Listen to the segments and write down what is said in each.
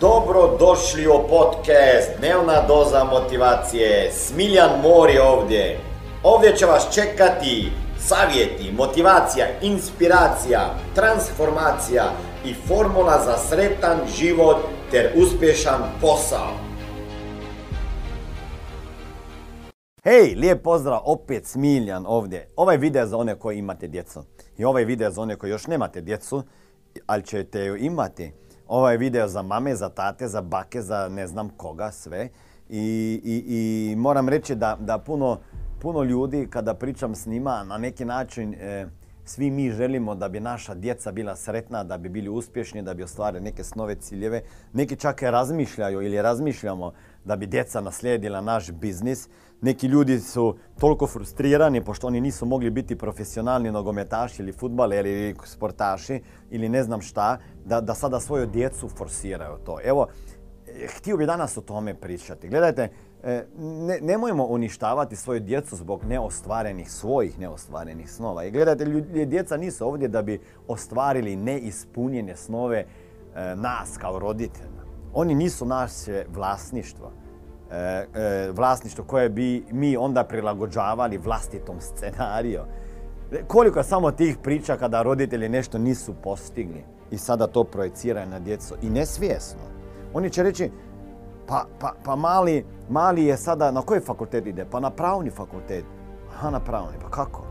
Dobro došli u podcast Dnevna doza motivacije. Smiljan Mor je ovdje. Ovdje će vas čekati savjeti, motivacija, inspiracija, transformacija i formula za sretan život ter uspješan posao. Hej, lijep pozdrav, opet Smiljan ovdje. Ovaj video je za one koji imate djecu. I ovaj video je za one koji još nemate djecu, ali ćete ju imati. Ovaj video za mame, za tate, za bake, za ne znam koga, sve. I, i, i moram reći da, da puno, puno ljudi kada pričam s njima na neki način e, svi mi želimo da bi naša djeca bila sretna, da bi bili uspješni, da bi ostvarili neke snove ciljeve. Neki čak razmišljaju ili razmišljamo da bi djeca naslijedila naš biznis. Neki ljudi su toliko frustrirani pošto oni nisu mogli biti profesionalni nogometaši ili futbaleri ili sportaši ili ne znam šta, da, da sada svoju djecu forsiraju to. Evo, htio bi danas o tome pričati. Gledajte, ne, nemojmo uništavati svoju djecu zbog neostvarenih, svojih neostvarenih snova. I gledajte, ljudi, djeca nisu ovdje da bi ostvarili neispunjene snove e, nas kao roditelja. Oni nisu naše vlasništvo. E, vlasništvo koje bi mi onda prilagođavali vlastitom scenariju. Koliko je samo tih priča kada roditelji nešto nisu postigli i sada to projeciraju na djecu i nesvjesno. Oni će reći, pa, pa, pa mali, mali je sada, na koji fakultet ide? Pa na pravni fakultet. Aha, na pravni, pa kako?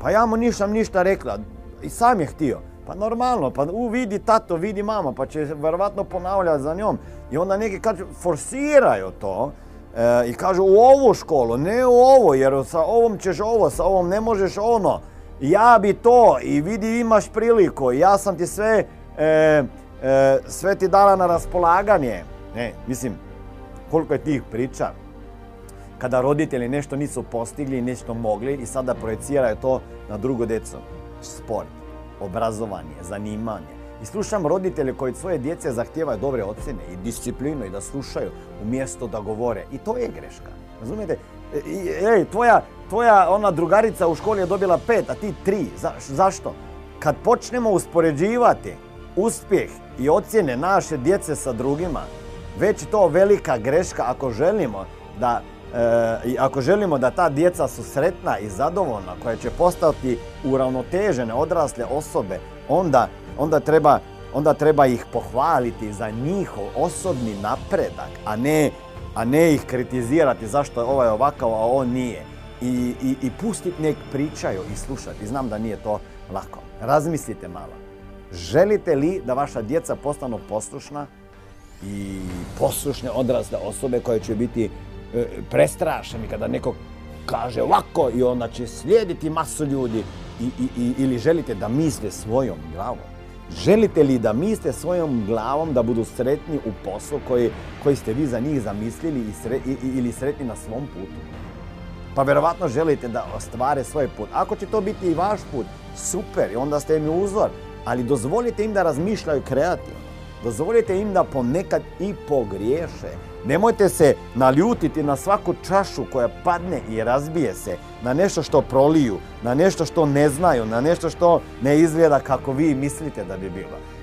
Pa ja mu nisam ništa rekla i sam je htio. Pa normalno, pa u vidi tato, vidi mama, pa će verovatno ponavljati za njom. I onda neki kažu, forsiraju to e, i kažu u ovu školu, ne u ovo, jer sa ovom ćeš ovo, sa ovom ne možeš ono. Ja bi to i vidi imaš priliku, ja sam ti sve, e, e, sve ti dala na raspolaganje. Ne, mislim, koliko je tih priča kada roditelji nešto nisu postigli, nešto mogli i sada projeciraju to na drugu djecu. Sport, obrazovanje, zanimanje. I slušam roditelje koji svoje djece zahtijevaju dobre ocjene i disciplinu i da slušaju umjesto da govore. I to je greška. Razumijete? Ej, tvoja, tvoja ona drugarica u školi je dobila pet, a ti tri. zašto? Kad počnemo uspoređivati uspjeh i ocjene naše djece sa drugima, već to velika greška ako želimo da e, ako želimo da ta djeca su sretna i zadovoljna, koja će postati uravnotežene odrasle osobe, onda, onda, treba, onda treba ih pohvaliti za njihov osobni napredak, a ne, a ne ih kritizirati zašto je ovaj ovakav, a on nije. I, i, i pustiti nek pričaju i slušati. Znam da nije to lako. Razmislite malo. Želite li da vaša djeca postanu poslušna, i poslušne odrasle osobe koje će biti e, prestrašeni kada neko kaže ovako i onda će slijediti masu ljudi ili želite da misle svojom glavom. Želite li da misle svojom glavom da budu sretni u poslu koji, koji ste vi za njih zamislili i ili sretni na svom putu? Pa vjerovatno želite da ostvare svoj put. Ako će to biti i vaš put, super, onda ste im uzor. Ali dozvolite im da razmišljaju kreativno. Dozvolite im da ponekad i pogriješe. Nemojte se naljutiti na svaku čašu koja padne i razbije se, na nešto što proliju, na nešto što ne znaju, na nešto što ne izgleda kako vi mislite da bi bilo.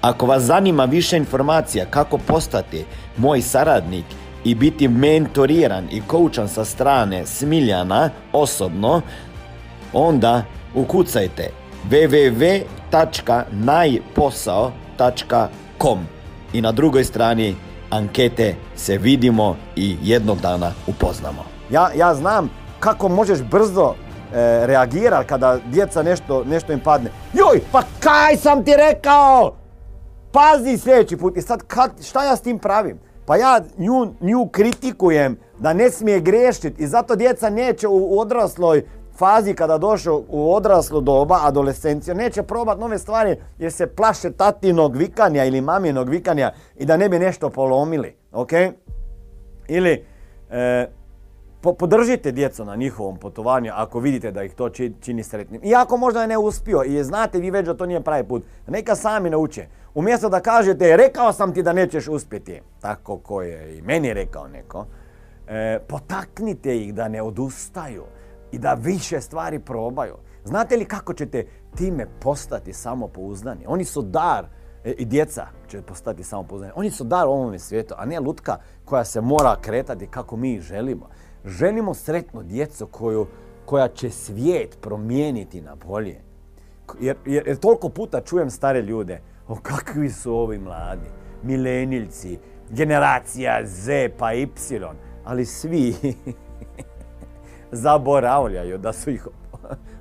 Ako vas zanima više informacija kako postati moj saradnik i biti mentoriran i koučan sa strane Smiljana osobno, onda ukucajte www.najposao.com i na drugoj strani ankete se vidimo i jednog dana upoznamo. Ja, ja znam kako možeš brzo e, reagirati kada djeca nešto, nešto im padne. Joj, pa kaj sam ti rekao? Pazi sljedeći put. I sad kad, šta ja s tim pravim? Pa ja nju, nju kritikujem da ne smije griješiti i zato djeca neće u odrasloj fazi kada došao u odraslo doba, adolescenciju, neće probati nove stvari jer se plaše tatinog vikanja ili maminog vikanja i da ne bi nešto polomili, ok? Ili e, podržite djecu na njihovom putovanju ako vidite da ih to čini sretnim. Iako možda je ne uspio i znate vi već da to nije pravi put, neka sami nauče. Umjesto da kažete rekao sam ti da nećeš uspjeti, tako ko je i meni rekao neko, e, potaknite ih da ne odustaju i da više stvari probaju. Znate li kako ćete time postati samopouzdani? Oni su dar e, i djeca će postati samopouzdani. Oni su dar ovome svijetu, a ne lutka koja se mora kretati kako mi želimo. Želimo sretnu djecu koju, koja će svijet promijeniti na bolje. Jer, jer, toliko puta čujem stare ljude, o kakvi su ovi mladi, mileniljci, generacija Z pa Y, ali svi zaboravljaju da su ih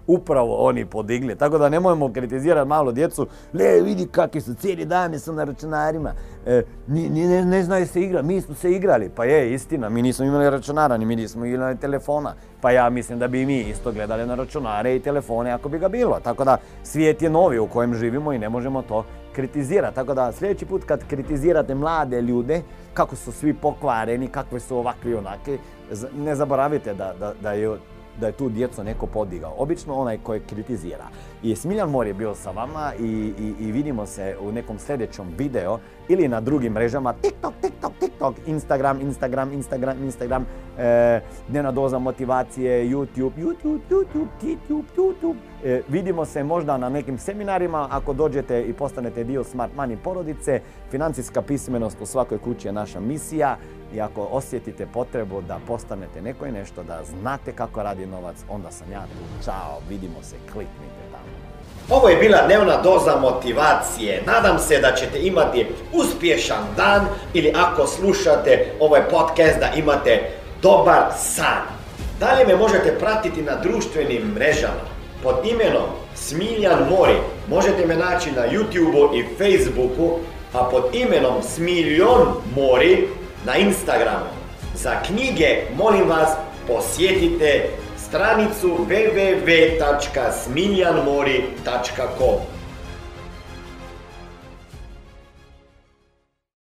upravo oni podigli. Tako da nemojmo kritizirati malo djecu. Le, vidi kakvi su, cijeli dan su na računarima. E, ne, ne, znaju se igrati. Mi smo se igrali. Pa je, istina, mi nismo imali računara, ni mi nismo imali telefona. Pa ja mislim da bi mi isto gledali na računare i telefone ako bi ga bilo. Tako da svijet je novi u kojem živimo i ne možemo to kritizirati. Tako da sljedeći put kad kritizirate mlade ljude, kako su svi pokvareni, kakve su ovakvi i ne zaboravite da, da, da je da je tu djecu neko podigao. Obično onaj koji kritizira. I Smiljan Mor je bio sa vama i, i, vidimo se u nekom sljedećem video ili na drugim mrežama TikTok, TikTok, TikTok, Instagram, Instagram, Instagram, Instagram, e, dnevna doza motivacije, YouTube, YouTube, YouTube, YouTube, YouTube. E, vidimo se možda na nekim seminarima ako dođete i postanete dio Smart Money porodice. Financijska pismenost u svakoj kući je naša misija i ako osjetite potrebu da postanete neko i nešto, da znate kako radi novac, onda sam ja tu. Ćao, vidimo se, kliknite tamo. Ovo je bila dnevna doza motivacije. Nadam se da ćete imati uspješan dan ili ako slušate ovaj podcast da imate dobar san. Dalje me možete pratiti na društvenim mrežama pod imenom Smiljan Mori. Možete me naći na YouTubeu i Facebooku, a pod imenom Smiljon Mori na Instagramu. Za knjige, molim vas, posjetite stranicu www.smiljanmori.com